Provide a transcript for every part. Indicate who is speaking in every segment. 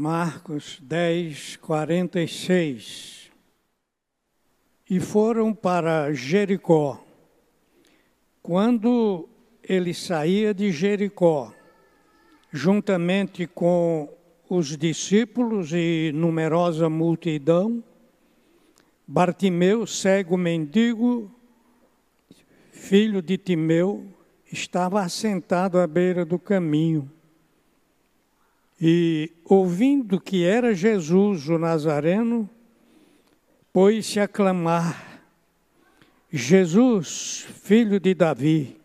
Speaker 1: Marcos 10, 46. E foram para Jericó. Quando ele saía de Jericó, juntamente com os discípulos e numerosa multidão, Bartimeu, cego mendigo, filho de Timeu, estava assentado à beira do caminho. E, ouvindo que era Jesus o Nazareno, pôs-se a clamar: Jesus, filho de Davi,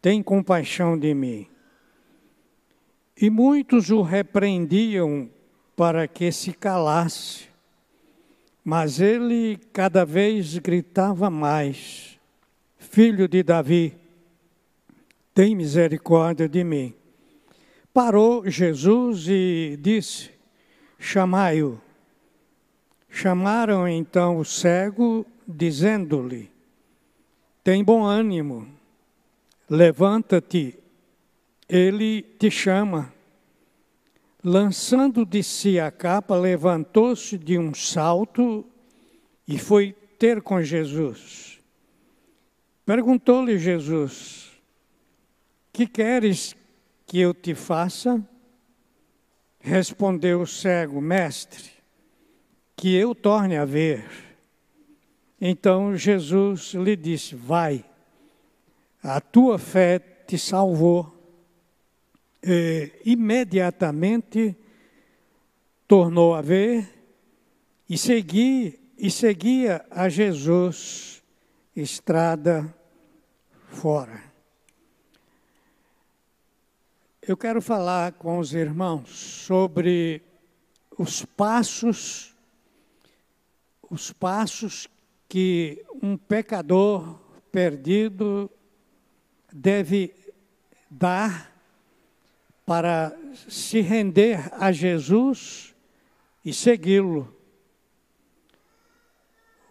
Speaker 1: tem compaixão de mim. E muitos o repreendiam para que se calasse, mas ele cada vez gritava mais: Filho de Davi, tem misericórdia de mim. Parou Jesus e disse: Chamai-o. Chamaram então o cego, dizendo-lhe: Tem bom ânimo, levanta-te, ele te chama. Lançando de si a capa, levantou-se de um salto e foi ter com Jesus. Perguntou-lhe Jesus: Que queres que eu te faça? Respondeu o cego, mestre, que eu torne a ver. Então Jesus lhe disse: Vai, a tua fé te salvou. E, imediatamente tornou a ver e, segui, e seguia a Jesus estrada fora. Eu quero falar com os irmãos sobre os passos, os passos que um pecador perdido deve dar para se render a Jesus e segui-lo.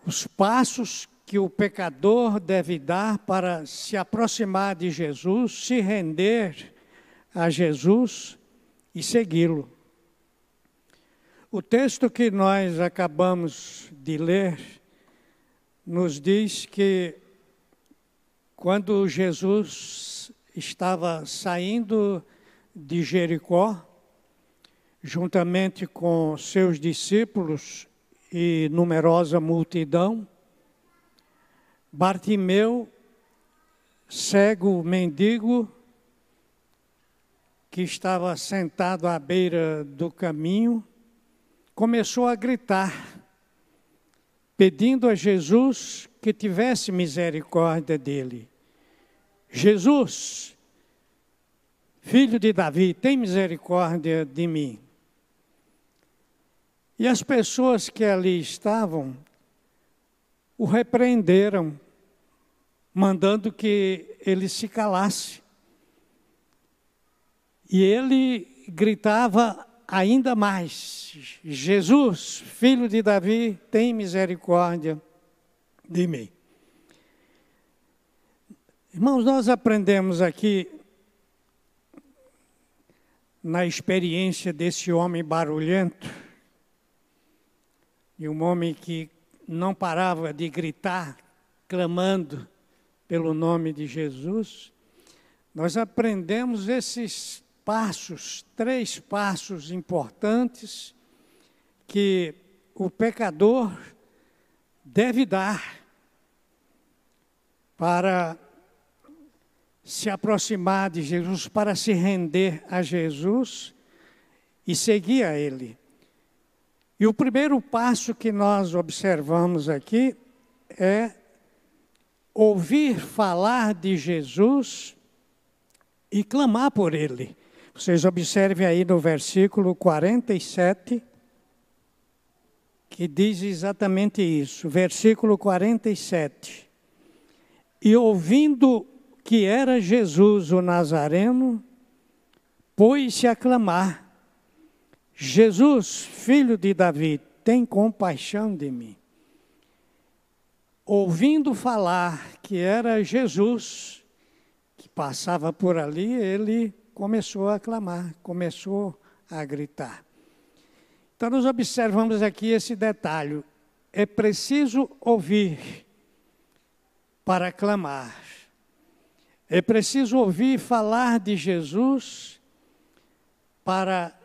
Speaker 1: Os passos que o pecador deve dar para se aproximar de Jesus, se render a Jesus e segui-lo. O texto que nós acabamos de ler nos diz que quando Jesus estava saindo de Jericó, juntamente com seus discípulos e numerosa multidão, Bartimeu, cego mendigo, que estava sentado à beira do caminho, começou a gritar, pedindo a Jesus que tivesse misericórdia dele. Jesus, filho de Davi, tem misericórdia de mim. E as pessoas que ali estavam o repreenderam, mandando que ele se calasse. E ele gritava ainda mais: Jesus, filho de Davi, tem misericórdia de mim. Irmãos, nós aprendemos aqui, na experiência desse homem barulhento, de um homem que não parava de gritar, clamando pelo nome de Jesus, nós aprendemos esses passos, três passos importantes que o pecador deve dar para se aproximar de Jesus, para se render a Jesus e seguir a Ele. E o primeiro passo que nós observamos aqui é ouvir falar de Jesus e clamar por Ele. Vocês observem aí no versículo 47, que diz exatamente isso. Versículo 47. E ouvindo que era Jesus o Nazareno, pôs-se a clamar: Jesus, filho de Davi, tem compaixão de mim. Ouvindo falar que era Jesus que passava por ali, ele começou a clamar, começou a gritar. Então, nós observamos aqui esse detalhe. É preciso ouvir para clamar. É preciso ouvir falar de Jesus para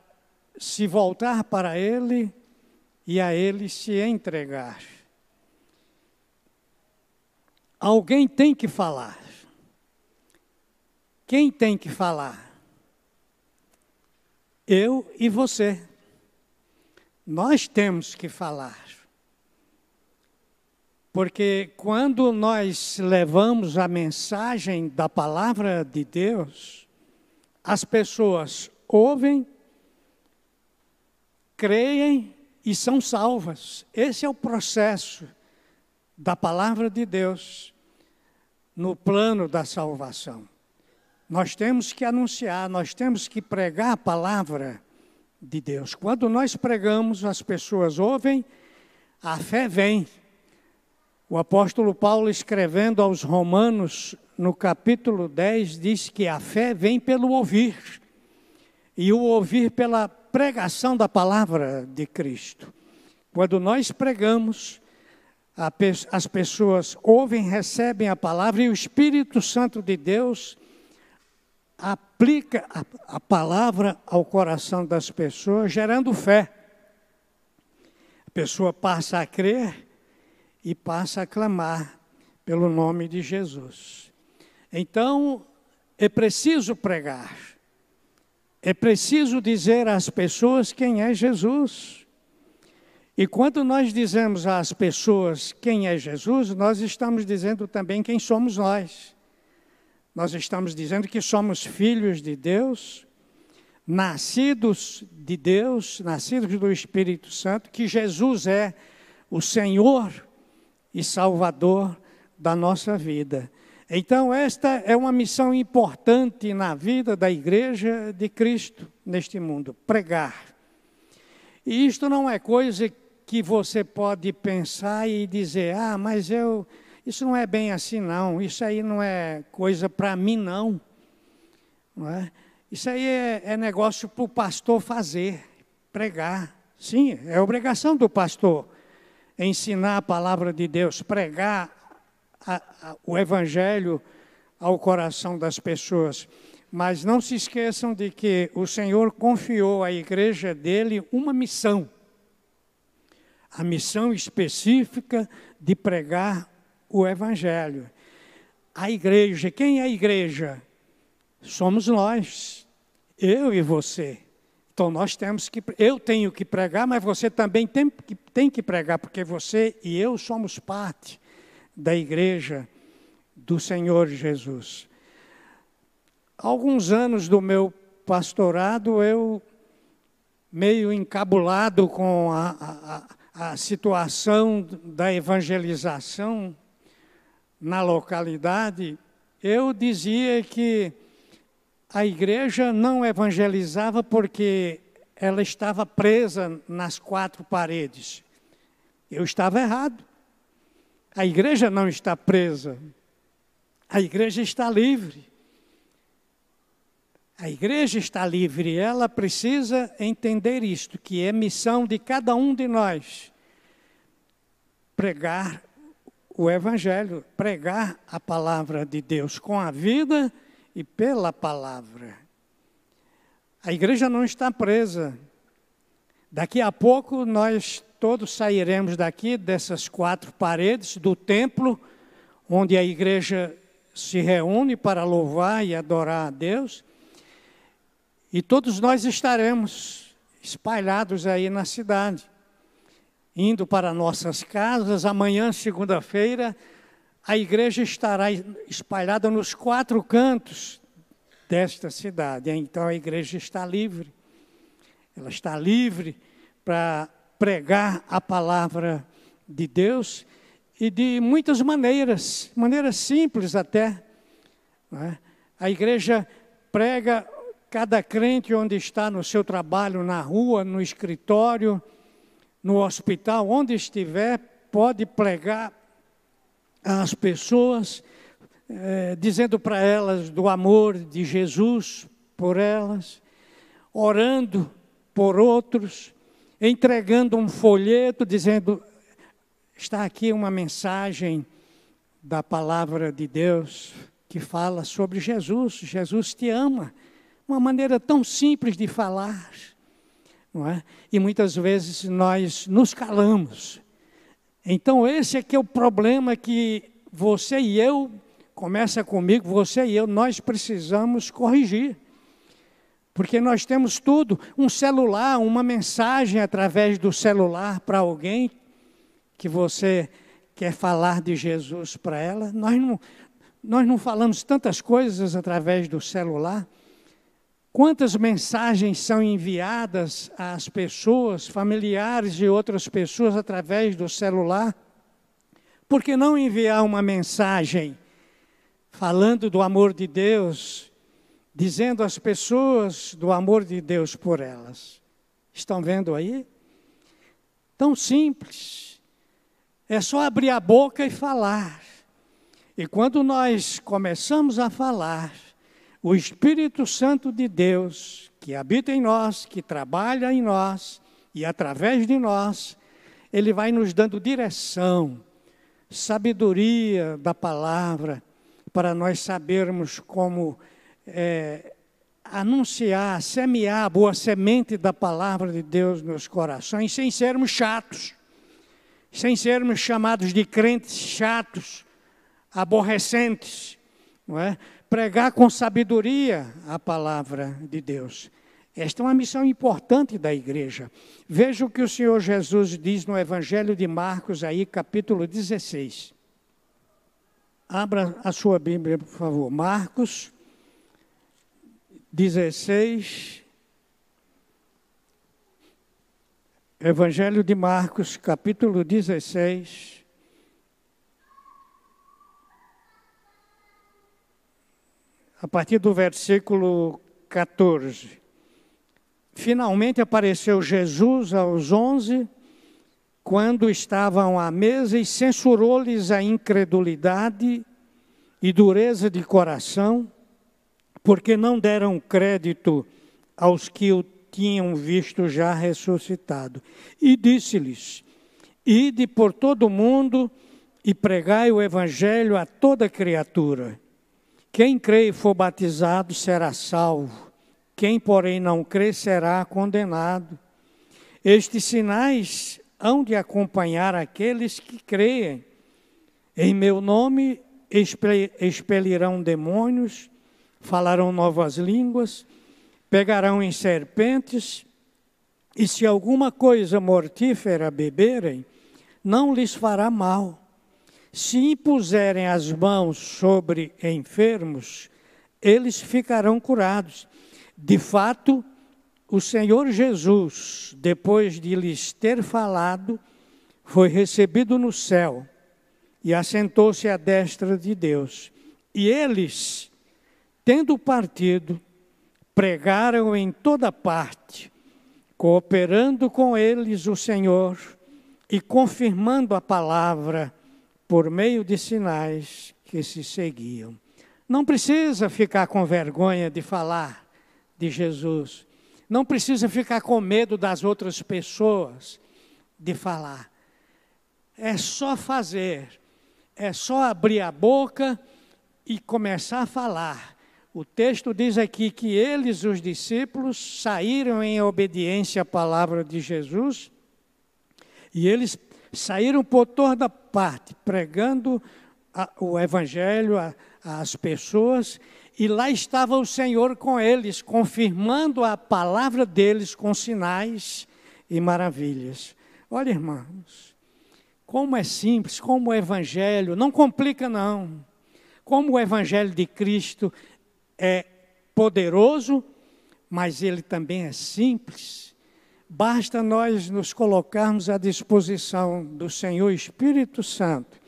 Speaker 1: se voltar para Ele e a Ele se entregar. Alguém tem que falar. Quem tem que falar? Eu e você. Nós temos que falar. Porque quando nós levamos a mensagem da palavra de Deus, as pessoas ouvem, creem e são salvas. Esse é o processo da palavra de Deus no plano da salvação. Nós temos que anunciar, nós temos que pregar a palavra de Deus. Quando nós pregamos, as pessoas ouvem, a fé vem. O apóstolo Paulo, escrevendo aos Romanos, no capítulo 10, diz que a fé vem pelo ouvir, e o ouvir pela pregação da palavra de Cristo. Quando nós pregamos, as pessoas ouvem, recebem a palavra e o Espírito Santo de Deus aplica a, a palavra ao coração das pessoas, gerando fé. A pessoa passa a crer e passa a clamar pelo nome de Jesus. Então, é preciso pregar, é preciso dizer às pessoas quem é Jesus. E quando nós dizemos às pessoas quem é Jesus, nós estamos dizendo também quem somos nós. Nós estamos dizendo que somos filhos de Deus, nascidos de Deus, nascidos do Espírito Santo, que Jesus é o Senhor e Salvador da nossa vida. Então, esta é uma missão importante na vida da Igreja de Cristo neste mundo: pregar. E isto não é coisa que você pode pensar e dizer, ah, mas eu. Isso não é bem assim, não. Isso aí não é coisa para mim, não. não é? Isso aí é, é negócio para o pastor fazer, pregar. Sim, é obrigação do pastor ensinar a palavra de Deus, pregar a, a, o evangelho ao coração das pessoas. Mas não se esqueçam de que o Senhor confiou à igreja dele uma missão. A missão específica de pregar o evangelho. A igreja, quem é a igreja? Somos nós, eu e você. Então nós temos que, eu tenho que pregar, mas você também tem que, tem que pregar, porque você e eu somos parte da igreja do Senhor Jesus. Alguns anos do meu pastorado, eu, meio encabulado com a, a, a situação da evangelização na localidade, eu dizia que a igreja não evangelizava porque ela estava presa nas quatro paredes. Eu estava errado. A igreja não está presa. A igreja está livre. A igreja está livre, ela precisa entender isto, que é missão de cada um de nós. Pregar o evangelho, pregar a palavra de Deus com a vida e pela palavra. A igreja não está presa. Daqui a pouco nós todos sairemos daqui, dessas quatro paredes do templo, onde a igreja se reúne para louvar e adorar a Deus, e todos nós estaremos espalhados aí na cidade, indo para nossas casas. Amanhã, segunda-feira, a igreja estará espalhada nos quatro cantos desta cidade. Então a igreja está livre. Ela está livre para pregar a palavra de Deus e de muitas maneiras, maneiras simples até. É? A igreja prega cada crente onde está no seu trabalho, na rua, no escritório, no hospital, onde estiver, pode pregar às pessoas, é, dizendo para elas do amor de Jesus por elas, orando por outros. entregando um folheto dizendo: está aqui uma mensagem da palavra de Deus que fala sobre Jesus. Jesus te ama. Uma maneira tão simples de falar. Não é? E muitas vezes nós nos calamos. Então, esse aqui é o problema que você e eu, começa comigo, você e eu, nós precisamos corrigir. Porque nós temos tudo, um celular, uma mensagem através do celular para alguém que você quer falar de Jesus para ela. Nós não, nós não falamos tantas coisas através do celular. Quantas mensagens são enviadas às pessoas, familiares de outras pessoas através do celular? Por que não enviar uma mensagem falando do amor de Deus, dizendo às pessoas do amor de Deus por elas? Estão vendo aí? Tão simples. É só abrir a boca e falar. E quando nós começamos a falar, o Espírito Santo de Deus, que habita em nós, que trabalha em nós e através de nós, ele vai nos dando direção, sabedoria da palavra, para nós sabermos como é, anunciar, semear a boa semente da palavra de Deus nos corações, sem sermos chatos, sem sermos chamados de crentes chatos, aborrecentes, não é? Pregar com sabedoria a palavra de Deus. Esta é uma missão importante da igreja. Veja o que o Senhor Jesus diz no Evangelho de Marcos, aí, capítulo 16. Abra a sua Bíblia, por favor. Marcos 16. Evangelho de Marcos, capítulo 16. A partir do versículo 14. Finalmente apareceu Jesus aos onze, quando estavam à mesa, e censurou-lhes a incredulidade e dureza de coração, porque não deram crédito aos que o tinham visto já ressuscitado. E disse-lhes: Ide por todo o mundo e pregai o evangelho a toda criatura. Quem crê e for batizado será salvo, quem, porém, não crê será condenado. Estes sinais hão de acompanhar aqueles que creem. Em meu nome expelirão demônios, falarão novas línguas, pegarão em serpentes, e se alguma coisa mortífera beberem, não lhes fará mal se impuserem as mãos sobre enfermos, eles ficarão curados. De fato, o Senhor Jesus, depois de lhes ter falado, foi recebido no céu e assentou-se à destra de Deus. E eles, tendo partido, pregaram em toda parte, cooperando com eles o Senhor e confirmando a palavra por meio de sinais que se seguiam. Não precisa ficar com vergonha de falar de Jesus. Não precisa ficar com medo das outras pessoas de falar. É só fazer. É só abrir a boca e começar a falar. O texto diz aqui que eles, os discípulos, saíram em obediência à palavra de Jesus e eles saíram por toda parte, pregando a, o Evangelho às pessoas, e lá estava o Senhor com eles, confirmando a palavra deles com sinais e maravilhas. Olha, irmãos, como é simples, como o Evangelho, não complica não. Como o Evangelho de Cristo é poderoso, mas ele também é simples Basta nós nos colocarmos à disposição do Senhor Espírito Santo,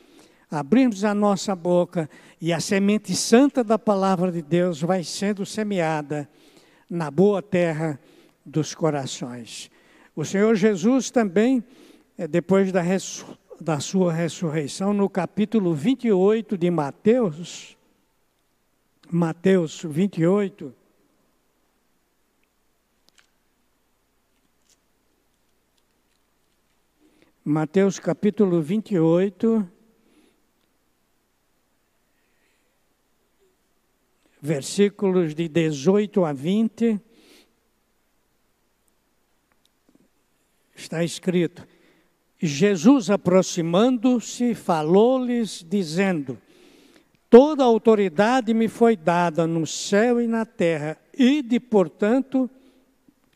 Speaker 1: abrirmos a nossa boca e a semente santa da palavra de Deus vai sendo semeada na boa terra dos corações. O Senhor Jesus também, eh, depois da, da sua ressurreição, no capítulo 28 de Mateus, Mateus 28, Mateus capítulo 28, versículos de 18 a 20. Está escrito: Jesus, aproximando-se, falou-lhes, dizendo: Toda autoridade me foi dada no céu e na terra, e de, portanto,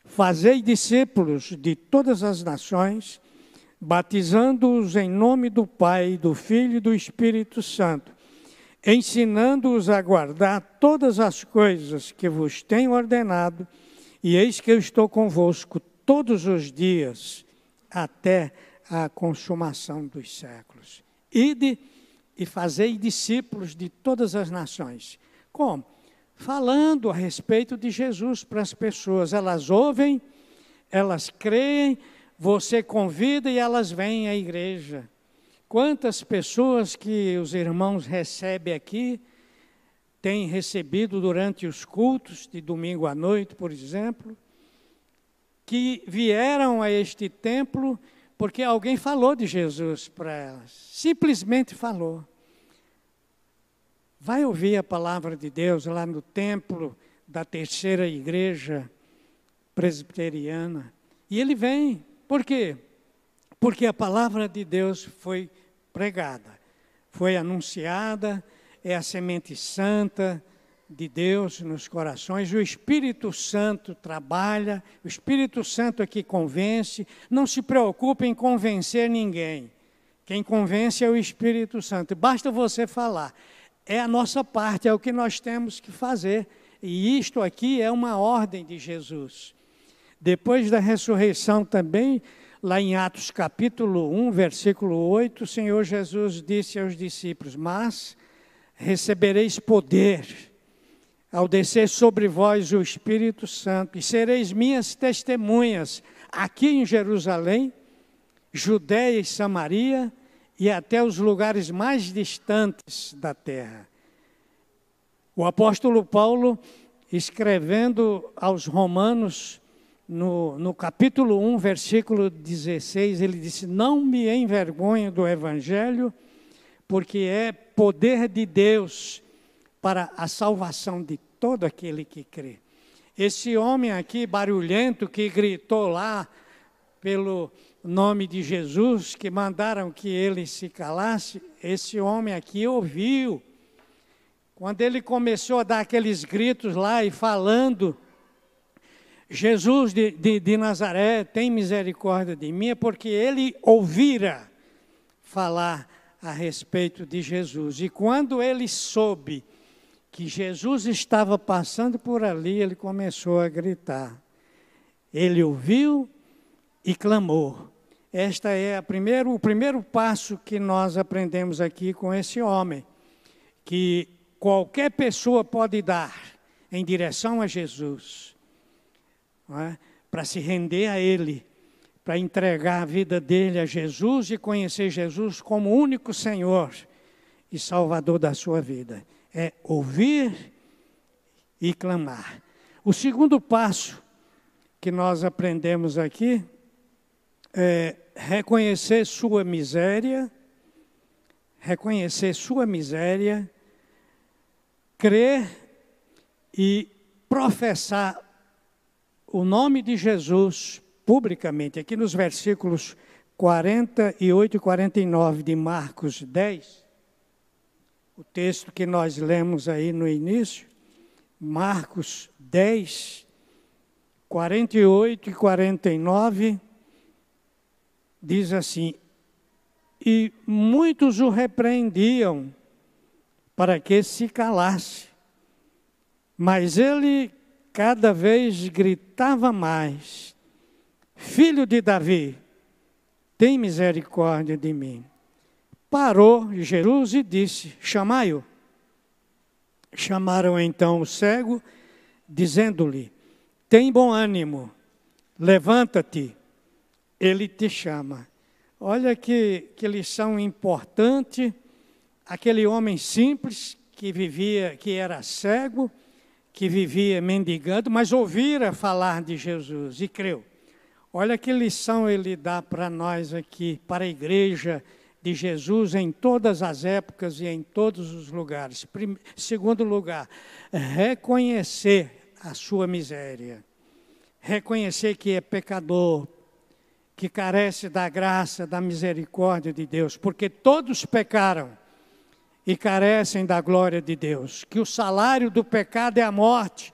Speaker 1: fazei discípulos de todas as nações, batizando-os em nome do Pai, do Filho e do Espírito Santo, ensinando-os a guardar todas as coisas que vos tenho ordenado, e eis que eu estou convosco todos os dias, até a consumação dos séculos. Ide e fazei discípulos de todas as nações. Como? Falando a respeito de Jesus para as pessoas. Elas ouvem, elas creem, você convida e elas vêm à igreja. Quantas pessoas que os irmãos recebem aqui têm recebido durante os cultos de domingo à noite, por exemplo, que vieram a este templo porque alguém falou de Jesus para elas, simplesmente falou. Vai ouvir a palavra de Deus lá no templo da terceira igreja presbiteriana. E ele vem. Por quê? Porque a palavra de Deus foi pregada, foi anunciada, é a semente santa, de Deus nos corações, o Espírito Santo trabalha, o Espírito Santo é que convence, não se preocupe em convencer ninguém. Quem convence é o Espírito Santo. Basta você falar. É a nossa parte, é o que nós temos que fazer. E isto aqui é uma ordem de Jesus. Depois da ressurreição também, lá em Atos capítulo 1, versículo 8, o Senhor Jesus disse aos discípulos: Mas recebereis poder ao descer sobre vós o Espírito Santo, e sereis minhas testemunhas aqui em Jerusalém, Judéia e Samaria e até os lugares mais distantes da terra. O apóstolo Paulo, escrevendo aos Romanos, no, no capítulo 1, versículo 16, ele disse: Não me envergonho do Evangelho, porque é poder de Deus para a salvação de todo aquele que crê. Esse homem aqui, barulhento, que gritou lá pelo nome de Jesus, que mandaram que ele se calasse, esse homem aqui ouviu. Quando ele começou a dar aqueles gritos lá e falando, Jesus de, de, de Nazaré, tem misericórdia de mim, é porque ele ouvira falar a respeito de Jesus. E quando ele soube que Jesus estava passando por ali, ele começou a gritar. Ele ouviu e clamou. Esta é a primeiro, o primeiro passo que nós aprendemos aqui com esse homem, que qualquer pessoa pode dar em direção a Jesus, é? para se render a Ele, para entregar a vida dele a Jesus e conhecer Jesus como único Senhor e Salvador da sua vida é ouvir e clamar. O segundo passo que nós aprendemos aqui é reconhecer sua miséria, reconhecer sua miséria, crer e professar o nome de Jesus publicamente. Aqui nos versículos 48 e 49 de Marcos 10, o texto que nós lemos aí no início, Marcos 10, 48 e 49, diz assim: E muitos o repreendiam para que se calasse, mas ele cada vez gritava mais: Filho de Davi, tem misericórdia de mim parou Jesus e disse: Chamai-o. Chamaram então o cego, dizendo-lhe: Tem bom ânimo, levanta-te, ele te chama. Olha que, que lição importante. Aquele homem simples que vivia, que era cego, que vivia mendigando, mas ouvira falar de Jesus e creu. Olha que lição ele dá para nós aqui, para a igreja de Jesus em todas as épocas e em todos os lugares. segundo lugar, reconhecer a sua miséria. Reconhecer que é pecador, que carece da graça, da misericórdia de Deus, porque todos pecaram e carecem da glória de Deus. Que o salário do pecado é a morte,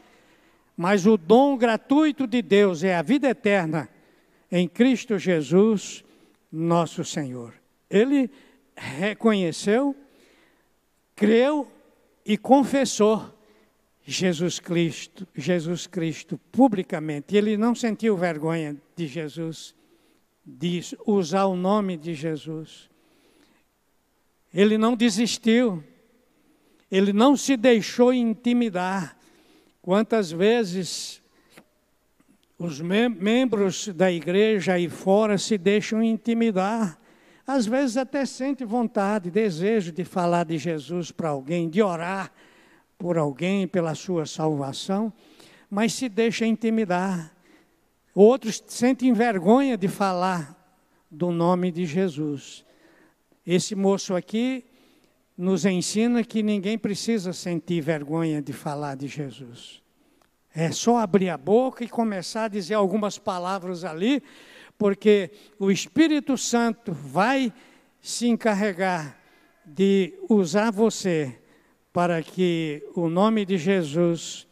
Speaker 1: mas o dom gratuito de Deus é a vida eterna em Cristo Jesus, nosso Senhor. Ele reconheceu, creu e confessou Jesus Cristo, Jesus Cristo publicamente. Ele não sentiu vergonha de Jesus, de usar o nome de Jesus. Ele não desistiu. Ele não se deixou intimidar. Quantas vezes os mem membros da igreja aí fora se deixam intimidar. Às vezes até sente vontade, desejo de falar de Jesus para alguém, de orar por alguém pela sua salvação, mas se deixa intimidar. Outros sentem vergonha de falar do nome de Jesus. Esse moço aqui nos ensina que ninguém precisa sentir vergonha de falar de Jesus. É só abrir a boca e começar a dizer algumas palavras ali, porque o Espírito Santo vai se encarregar de usar você para que o nome de Jesus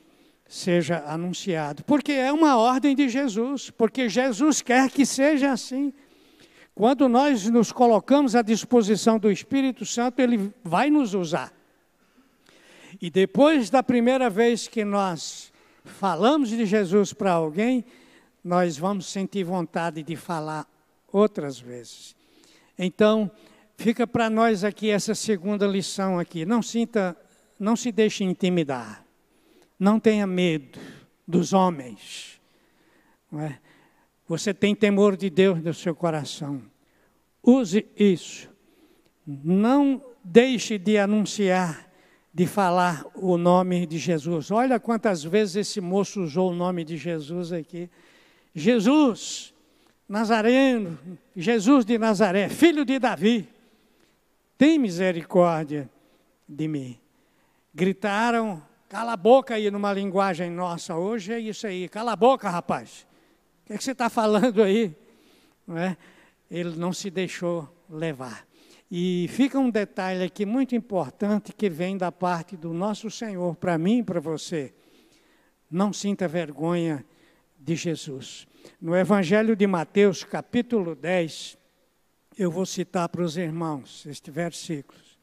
Speaker 1: seja anunciado. Porque é uma ordem de Jesus, porque Jesus quer que seja assim. Quando nós nos colocamos à disposição do Espírito Santo, ele vai nos usar. E depois da primeira vez que nós falamos de Jesus para alguém, nós vamos sentir vontade de falar outras vezes. Então, fica para nós aqui essa segunda lição aqui. Não sinta, não se deixe intimidar. Não tenha medo dos homens. É? Você tem temor de Deus no seu coração. Use isso. Não deixe de anunciar de falar o nome de Jesus. Olha quantas vezes esse moço usou o nome de Jesus aqui. Jesus, Nazareno, Jesus de Nazaré, filho de Davi, tem misericórdia de mim. Gritaram, cala a boca aí numa linguagem nossa, hoje é isso aí, cala a boca, rapaz. O que, é que você está falando aí? Não é? Ele não se deixou levar. E fica um detalhe aqui muito importante que vem da parte do nosso Senhor para mim e para você. Não sinta vergonha de Jesus. No Evangelho de Mateus, capítulo 10, eu vou citar para os irmãos estes versículos.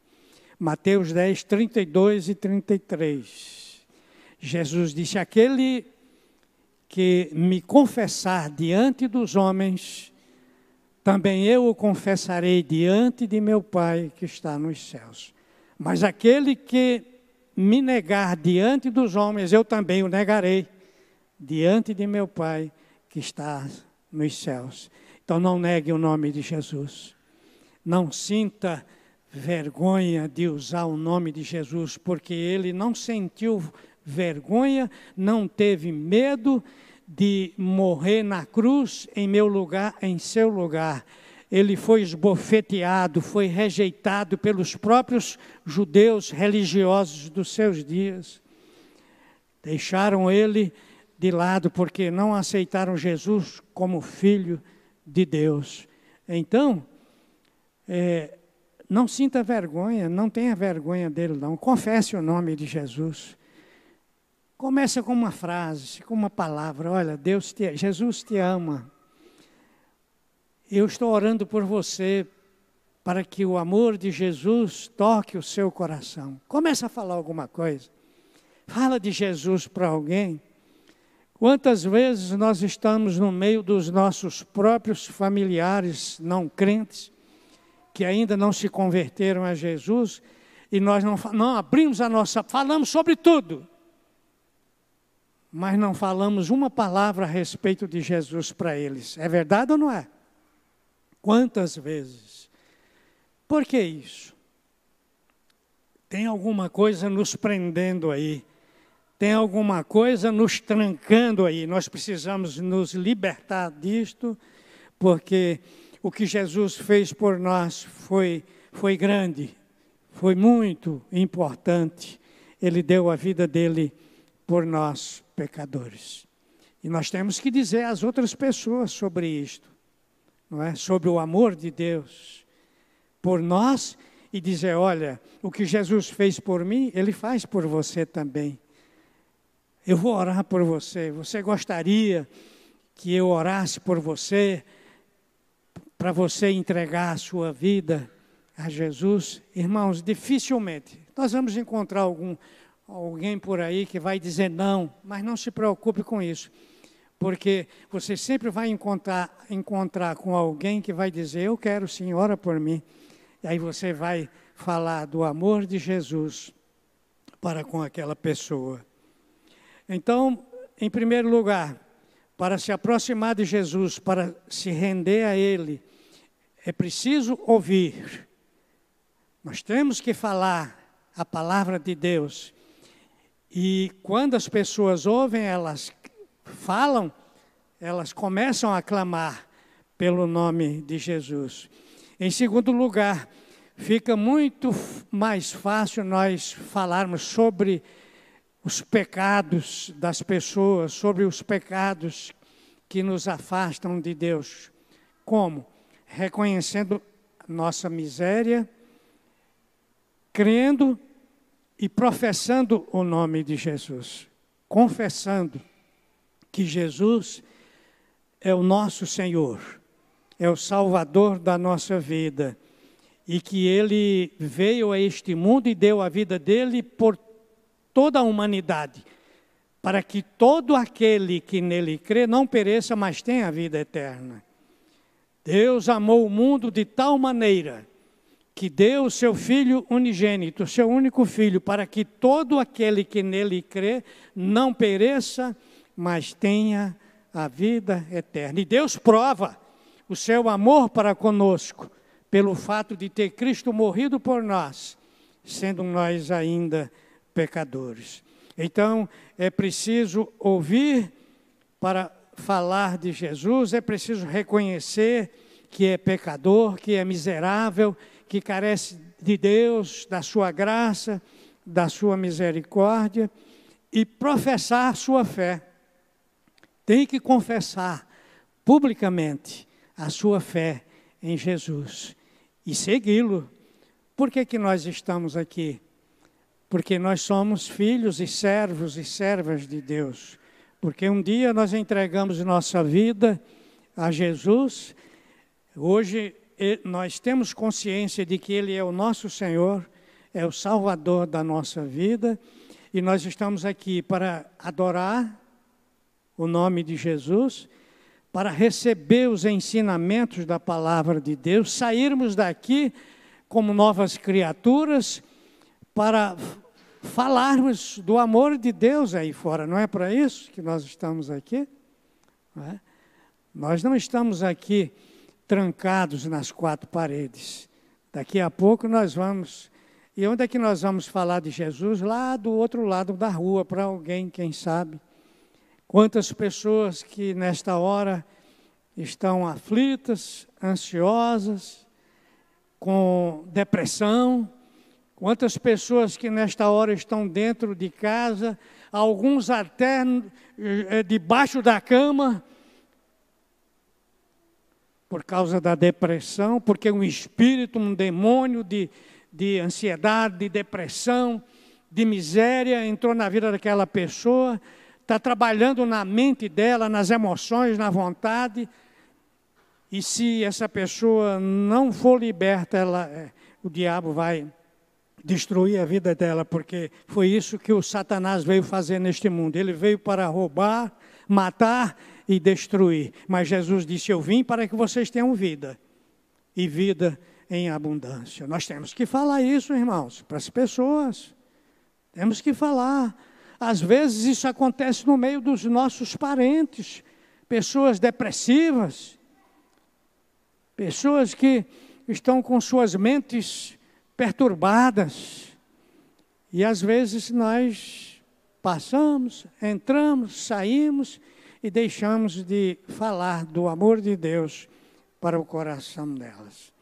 Speaker 1: Mateus 10, 32 e 33. Jesus disse: Aquele que me confessar diante dos homens, também eu o confessarei diante de meu Pai que está nos céus. Mas aquele que me negar diante dos homens, eu também o negarei diante de meu Pai que está nos céus. Então não negue o nome de Jesus. Não sinta vergonha de usar o nome de Jesus, porque ele não sentiu vergonha, não teve medo de morrer na cruz em meu lugar, em seu lugar. Ele foi esbofeteado, foi rejeitado pelos próprios judeus religiosos dos seus dias. Deixaram ele de lado porque não aceitaram Jesus como filho de Deus. Então, é, não sinta vergonha, não tenha vergonha dele, não. Confesse o nome de Jesus. Começa com uma frase, com uma palavra. Olha, Deus te, Jesus te ama. Eu estou orando por você para que o amor de Jesus toque o seu coração. Começa a falar alguma coisa. Fala de Jesus para alguém. Quantas vezes nós estamos no meio dos nossos próprios familiares não crentes, que ainda não se converteram a Jesus, e nós não, não abrimos a nossa, falamos sobre tudo, mas não falamos uma palavra a respeito de Jesus para eles. É verdade ou não é? Quantas vezes? Por que isso? Tem alguma coisa nos prendendo aí. tem alguma coisa nos trancando aí. Nós precisamos nos libertar disto, porque o que Jesus fez por nós foi, foi grande, foi muito importante. Ele deu a vida dele por nós, pecadores. E nós temos que dizer às outras pessoas sobre isto, não é? Sobre o amor de Deus por nós e dizer, olha, o que Jesus fez por mim, ele faz por você também. Eu vou orar por você. Você gostaria que eu orasse por você, para você entregar a sua vida a Jesus? Irmãos, dificilmente nós vamos encontrar algum, alguém por aí que vai dizer não, mas não se preocupe com isso. Porque você sempre vai encontrar, encontrar com alguém que vai dizer: Eu quero, sim, ora por mim. E aí você vai falar do amor de Jesus para com aquela pessoa. Então, em primeiro lugar, para se aproximar de Jesus, para se render a Ele, é preciso ouvir. Nós temos que falar a palavra de Deus. E quando as pessoas ouvem, elas falam, elas começam a clamar pelo nome de Jesus. Em segundo lugar, fica muito mais fácil nós falarmos sobre os pecados das pessoas, sobre os pecados que nos afastam de Deus. Como? Reconhecendo nossa miséria, crendo e professando o nome de Jesus, confessando que Jesus é o nosso Senhor, é o Salvador da nossa vida e que ele veio a este mundo e deu a vida dele por toda a humanidade, para que todo aquele que nele crê não pereça, mas tenha a vida eterna. Deus amou o mundo de tal maneira que deu o seu Filho unigênito, seu único Filho, para que todo aquele que nele crê não pereça, mas tenha a vida eterna. E Deus prova o seu amor para conosco, pelo fato de ter Cristo morrido por nós, sendo nós ainda pecadores. Então, é preciso ouvir para falar de Jesus, é preciso reconhecer que é pecador, que é miserável, que carece de Deus, da sua graça, da sua misericórdia e professar sua fé. Tem que confessar publicamente a sua fé em Jesus e segui-lo. Por que, que nós estamos aqui? porque nós somos filhos e servos e servas de Deus. Porque um dia nós entregamos nossa vida a Jesus, hoje nós temos consciência de que Ele é o nosso Senhor, é o Salvador da nossa vida, e nós estamos aqui para adorar o nome de Jesus, para receber os ensinamentos da palavra de Deus, sairmos daqui como novas criaturas, para falarmos do amor de Deus aí fora. Não é para isso que nós estamos aqui? Não é? Nós não estamos aqui trancados nas quatro paredes. Daqui a pouco nós vamos. E onde é que nós vamos falar de Jesus? Lá do outro lado da rua, para alguém, quem sabe. Quantas pessoas que nesta hora estão aflitas, ansiosas, com depressão, Quantas pessoas que nesta hora estão dentro de casa, alguns até é, debaixo da cama, por causa da depressão, porque um espírito, um demônio de, de ansiedade, de depressão, de miséria entrou na vida daquela pessoa, está trabalhando na mente dela, nas emoções, na vontade, e se essa pessoa não for liberta, ela, é, o diabo vai destruir a vida dela, porque foi isso que o Satanás veio fazer neste mundo. Ele veio para roubar, matar e destruir. Mas Jesus disse: Eu vim para que vocês tenham vida e vida em abundância. Nós temos que falar isso, irmãos, para as pessoas. Temos que falar. Às vezes isso acontece no meio dos nossos parentes, pessoas depressivas, pessoas que estão com suas mentes perturbadas. E às vezes nós passamos, entramos, saímos e deixamos de falar do amor de Deus para o coração delas.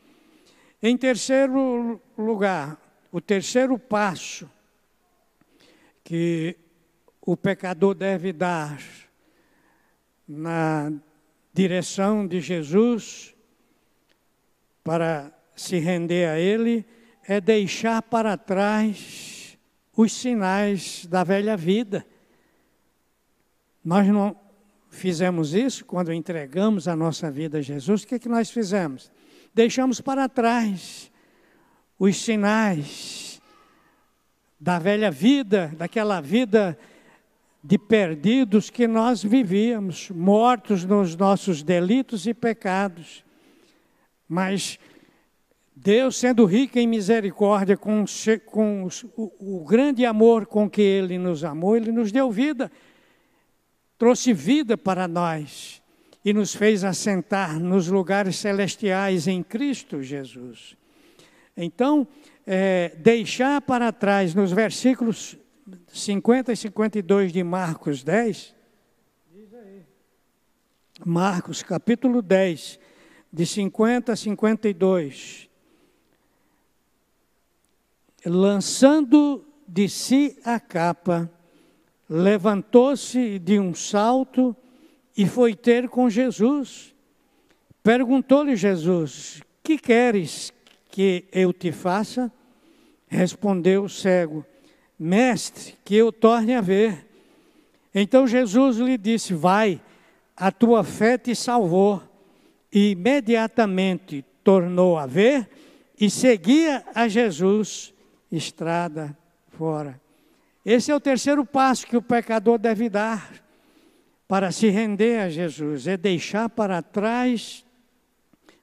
Speaker 1: Em terceiro lugar, o terceiro passo que o pecador deve dar na direção de Jesus para se render a Ele é deixar para trás os sinais da velha vida. Nós não fizemos isso quando entregamos a nossa vida a Jesus. O que, é que nós fizemos? Deixamos para trás os sinais da velha vida, daquela vida de perdidos que nós vivíamos, mortos nos nossos delitos e pecados. Mas Deus, sendo rico em misericórdia, com, com o, o grande amor com que Ele nos amou, Ele nos deu vida, trouxe vida para nós e nos fez assentar nos lugares celestiais em Cristo Jesus. Então, é, deixar para trás, nos versículos 50 e 52 de Marcos 10, Marcos capítulo 10, de 50 a 52. Lançando de si a capa, levantou-se de um salto e foi ter com Jesus. Perguntou-lhe Jesus: Que queres que eu te faça? Respondeu o cego: Mestre, que eu torne a ver. Então Jesus lhe disse: Vai, a tua fé te salvou. E imediatamente tornou a ver e seguia a Jesus estrada fora. Esse é o terceiro passo que o pecador deve dar para se render a Jesus, é deixar para trás,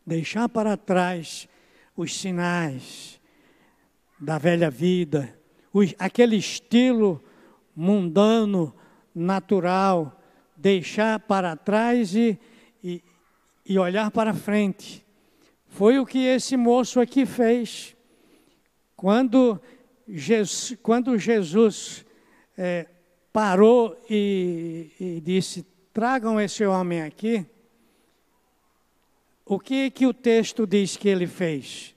Speaker 1: deixar para trás os sinais da velha vida, aquele estilo mundano, natural, deixar para trás e, e, e olhar para frente. Foi o que esse moço aqui fez. Quando Jesus, quando Jesus é, parou e, e, disse: Tragam esse homem aqui, o que, que o texto diz que ele fez?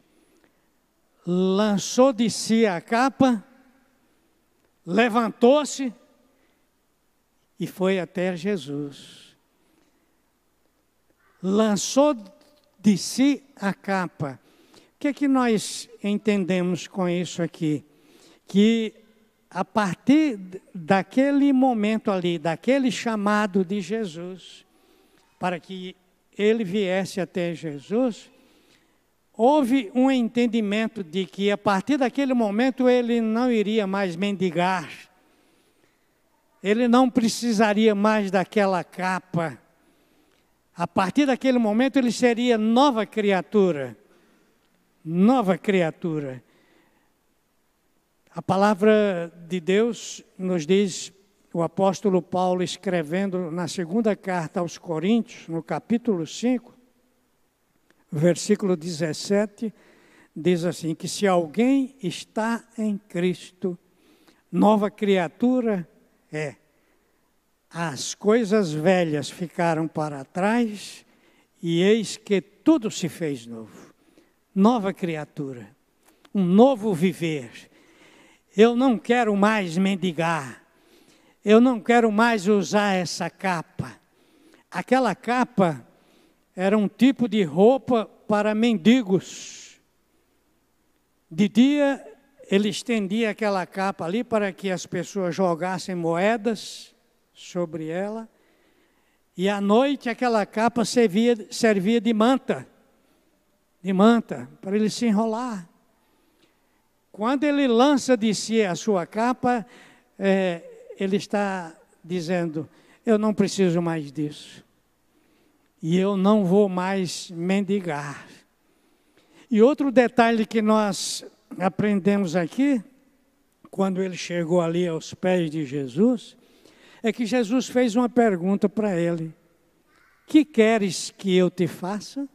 Speaker 1: Lançou de si a capa levantou-se e foi até Jesus. Lançou de si a capa. O que é que nós entendemos com isso aqui? Que a partir daquele momento ali, daquele chamado de Jesus, para que ele viesse até Jesus, houve um entendimento de que a partir daquele momento ele não iria mais mendigar, ele não precisaria mais daquela capa. A partir daquele momento ele seria nova criatura. Nova criatura. A palavra de Deus nos diz, o apóstolo Paulo escrevendo na segunda carta aos Coríntios, no capítulo 5, versículo 17, diz assim: que se alguém está em Cristo, nova criatura é. As coisas velhas ficaram para trás e eis que tudo se fez novo. Nova criatura, um novo viver. Eu não quero mais mendigar. Eu não quero mais usar essa capa. Aquela capa era um tipo de roupa para mendigos. De dia, ele estendia aquela capa ali para que as pessoas jogassem moedas sobre ela. E à noite, aquela capa servia, servia de manta de manta para ele se enrolar. Quando ele lança de si a sua capa, é, ele está dizendo: Eu não preciso mais disso e eu não vou mais mendigar. E outro detalhe que nós aprendemos aqui, quando ele chegou ali aos pés de Jesus, é que Jesus fez uma pergunta para ele: Que queres que eu te faça?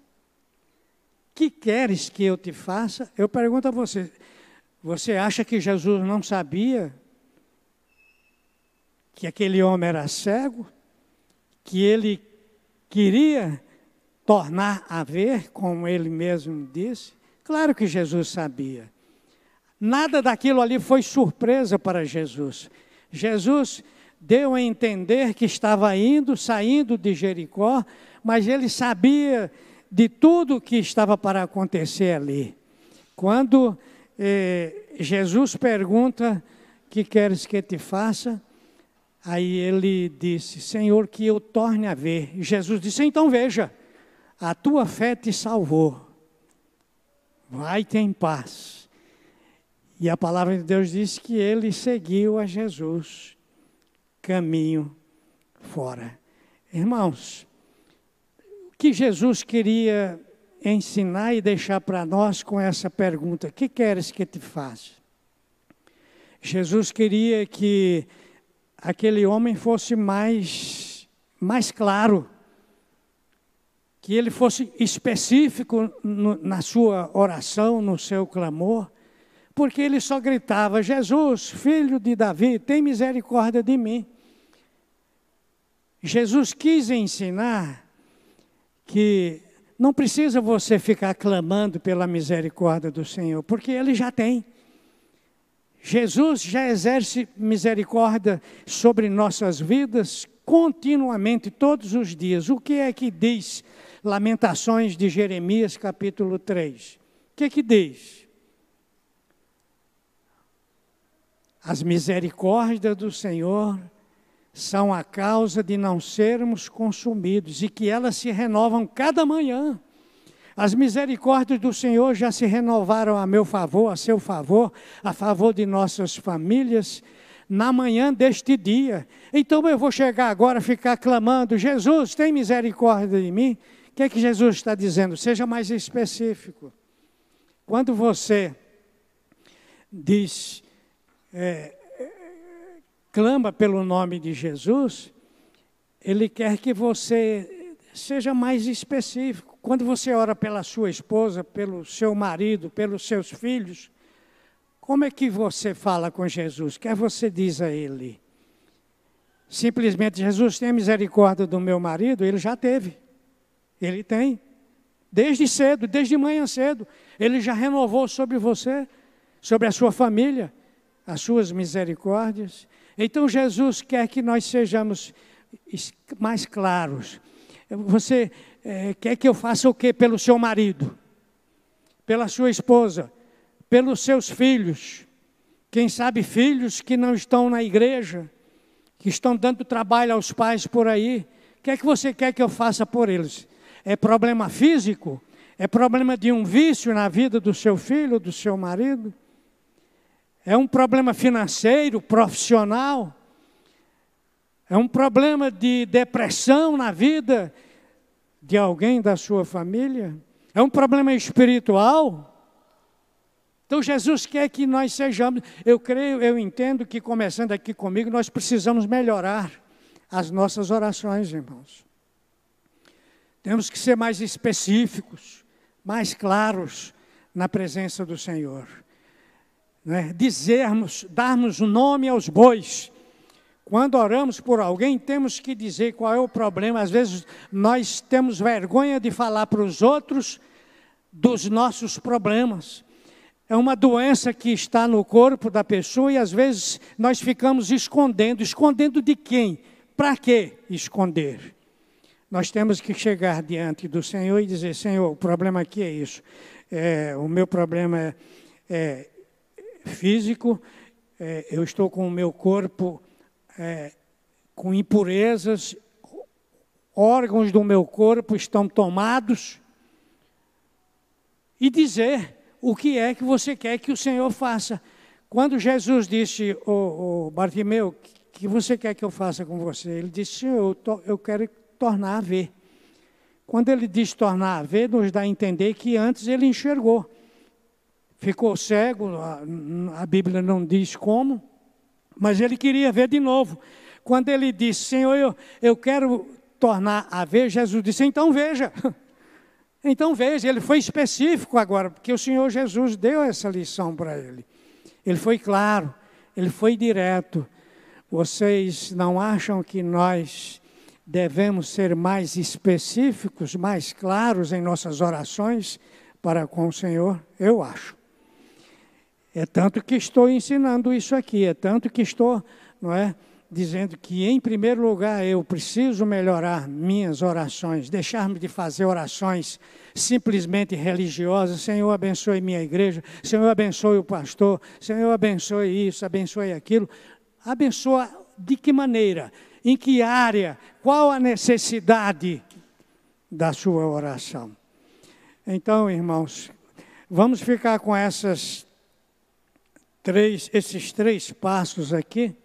Speaker 1: Que queres que eu te faça? Eu pergunto a você: você acha que Jesus não sabia que aquele homem era cego, que ele queria tornar a ver, como ele mesmo disse. Claro que Jesus sabia. Nada daquilo ali foi surpresa para Jesus. Jesus deu a entender que estava indo, saindo de Jericó, mas ele sabia de tudo que estava para acontecer ali. Quando eh, Jesus pergunta: Que queres que te faça? Aí ele disse: Senhor, que eu torne a ver. E Jesus disse: Então veja, a tua fé te salvou. Vai-te em paz. E a palavra de Deus diz que ele seguiu a Jesus, caminho fora. Irmãos, o que Jesus queria ensinar e deixar para nós com essa pergunta: que queres que te faça? Jesus queria que aquele homem fosse mais, mais claro que ele fosse específico no, na sua oração, no seu clamor, porque ele só gritava: Jesus, filho de Davi, tem misericórdia de mim. Jesus quis ensinar que não precisa você ficar clamando pela misericórdia do Senhor, porque Ele já tem. Jesus já exerce misericórdia sobre nossas vidas continuamente, todos os dias. O que é que diz Lamentações de Jeremias, capítulo 3. O que que diz? As misericórdias do Senhor são a causa de não sermos consumidos e que elas se renovam cada manhã. As misericórdias do Senhor já se renovaram a meu favor, a seu favor, a favor de nossas famílias, na manhã deste dia. Então eu vou chegar agora, ficar clamando: Jesus, tem misericórdia de mim? O que é que Jesus está dizendo? Seja mais específico. Quando você diz, é, clama pelo nome de Jesus, Ele quer que você seja mais específico. Quando você ora pela sua esposa, pelo seu marido, pelos seus filhos, como é que você fala com Jesus? O que é você diz a Ele? Simplesmente, Jesus, tenha misericórdia do meu marido, ele já teve. Ele tem. Desde cedo, desde manhã cedo, ele já renovou sobre você, sobre a sua família, as suas misericórdias. Então Jesus quer que nós sejamos mais claros. Você é, quer que eu faça o que pelo seu marido, pela sua esposa, pelos seus filhos? Quem sabe filhos que não estão na igreja, que estão dando trabalho aos pais por aí. O que é que você quer que eu faça por eles? é problema físico, é problema de um vício na vida do seu filho, do seu marido, é um problema financeiro, profissional, é um problema de depressão na vida de alguém da sua família, é um problema espiritual. Então Jesus quer que nós sejamos, eu creio, eu entendo que começando aqui comigo, nós precisamos melhorar as nossas orações, irmãos. Temos que ser mais específicos, mais claros na presença do Senhor. Né? Dizermos, darmos nome aos bois. Quando oramos por alguém, temos que dizer qual é o problema. Às vezes nós temos vergonha de falar para os outros dos nossos problemas. É uma doença que está no corpo da pessoa e às vezes nós ficamos escondendo. Escondendo de quem? Para que esconder? Nós temos que chegar diante do Senhor e dizer: Senhor, o problema aqui é isso. É, o meu problema é, é físico, é, eu estou com o meu corpo é, com impurezas, órgãos do meu corpo estão tomados. E dizer o que é que você quer que o Senhor faça. Quando Jesus disse, o, o Bartimeu, que você quer que eu faça com você? Ele disse, Senhor, eu, eu quero tornar a ver. Quando ele diz tornar a ver, nos dá a entender que antes ele enxergou. Ficou cego, a, a Bíblia não diz como, mas ele queria ver de novo. Quando ele disse, Senhor, eu, eu quero tornar a ver, Jesus disse, então veja. Então veja, ele foi específico agora, porque o Senhor Jesus deu essa lição para ele. Ele foi claro, ele foi direto. Vocês não acham que nós devemos ser mais específicos, mais claros em nossas orações para com o Senhor? Eu acho. É tanto que estou ensinando isso aqui, é tanto que estou, não é? dizendo que, em primeiro lugar, eu preciso melhorar minhas orações, deixar-me de fazer orações simplesmente religiosas. Senhor, abençoe minha igreja. Senhor, abençoe o pastor. Senhor, abençoe isso, abençoe aquilo. Abençoa de que maneira? Em que área? Qual a necessidade da sua oração? Então, irmãos, vamos ficar com essas três, esses três passos aqui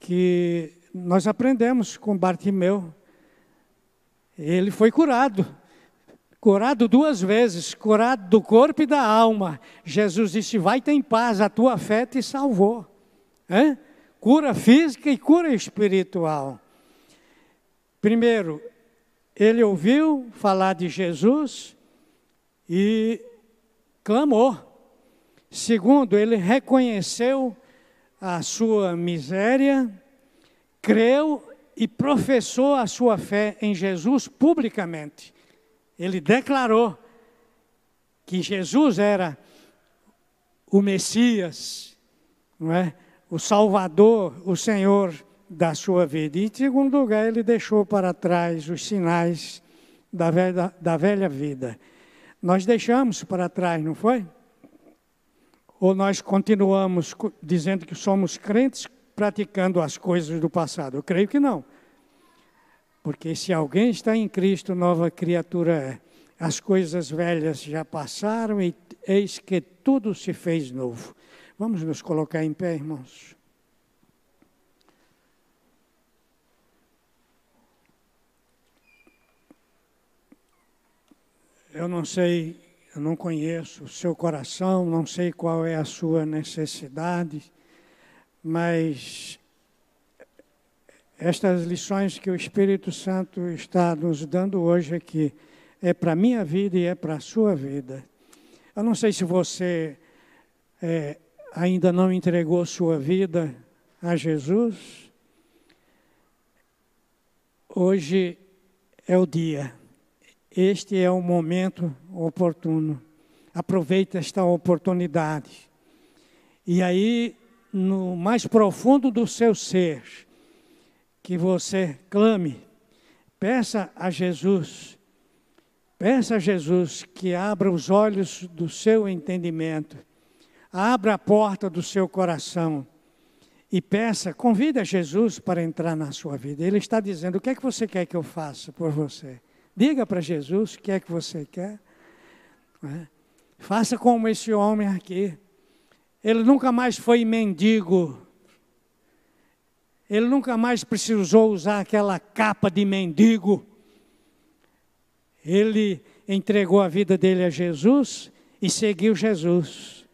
Speaker 1: que nós aprendemos com Bartimeu. Ele foi curado, curado duas vezes, curado do corpo e da alma. Jesus disse: Vai em paz, a tua fé te salvou. É? Cura física e cura espiritual. Primeiro, ele ouviu falar de Jesus e clamou. Segundo, ele reconheceu a sua miséria, creu e professou a sua fé em Jesus publicamente. Ele declarou que Jesus era o Messias, não é? o Salvador, o Senhor da sua vida. E, em segundo lugar, ele deixou para trás os sinais da velha, da velha vida. Nós deixamos para trás, não foi? Ou nós continuamos dizendo que somos crentes praticando as coisas do passado? Eu creio que não. Porque se alguém está em Cristo, nova criatura é. As coisas velhas já passaram e eis que tudo se fez novo. Vamos nos colocar em pé, irmãos. Eu não sei eu não conheço o seu coração, não sei qual é a sua necessidade, mas estas lições que o Espírito Santo está nos dando hoje aqui é para a minha vida e é para a sua vida. Eu não sei se você é, ainda não entregou sua vida a Jesus. Hoje é o dia este é o momento oportuno. Aproveite esta oportunidade. E aí, no mais profundo do seu ser, que você clame, peça a Jesus, peça a Jesus que abra os olhos do seu entendimento, abra a porta do seu coração e peça, convide a Jesus para entrar na sua vida. Ele está dizendo: o que é que você quer que eu faça por você? Diga para Jesus o que é que você quer. É? Faça como esse homem aqui. Ele nunca mais foi mendigo. Ele nunca mais precisou usar aquela capa de mendigo. Ele entregou a vida dele a Jesus e seguiu Jesus.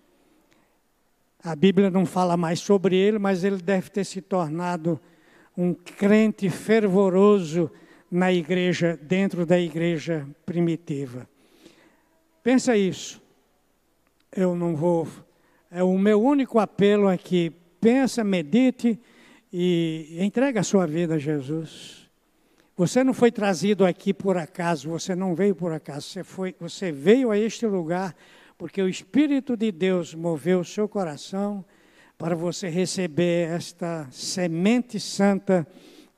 Speaker 1: A Bíblia não fala mais sobre ele, mas ele deve ter se tornado um crente fervoroso na igreja, dentro da igreja primitiva. Pensa isso. Eu não vou. É o meu único apelo aqui. Pensa, medite e entregue a sua vida a Jesus. Você não foi trazido aqui por acaso, você não veio por acaso, você, foi, você veio a este lugar porque o Espírito de Deus moveu o seu coração para você receber esta semente santa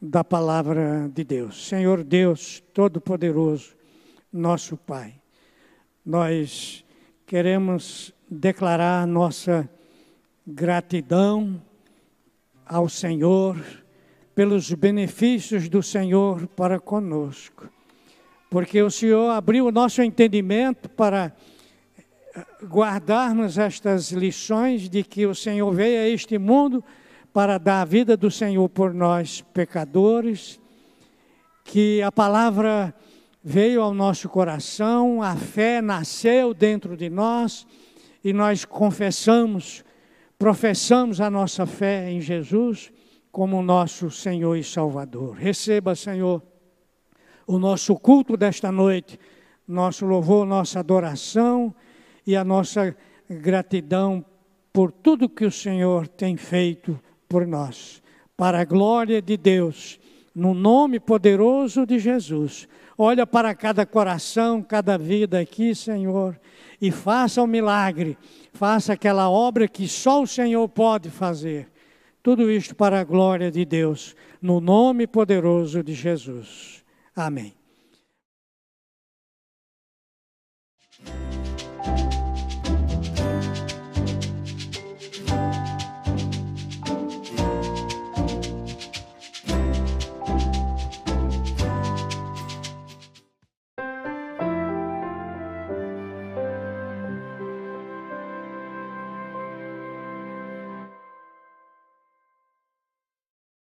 Speaker 1: da palavra de Deus. Senhor Deus Todo-Poderoso, nosso Pai, nós queremos declarar nossa gratidão ao Senhor pelos benefícios do Senhor para conosco. Porque o Senhor abriu o nosso entendimento para guardarmos estas lições de que o Senhor veio a este mundo para dar a vida do Senhor por nós, pecadores, que a palavra veio ao nosso coração, a fé nasceu dentro de nós e nós confessamos, professamos a nossa fé em Jesus como nosso Senhor e Salvador. Receba, Senhor, o nosso culto desta noite, nosso louvor, nossa adoração e a nossa gratidão por tudo que o Senhor tem feito por nós. para a glória de Deus, no nome poderoso de Jesus. Olha para cada coração, cada vida aqui, Senhor, e faça o um milagre, faça aquela obra que só o Senhor pode fazer. Tudo isto para a glória de Deus, no nome poderoso de Jesus. Amém.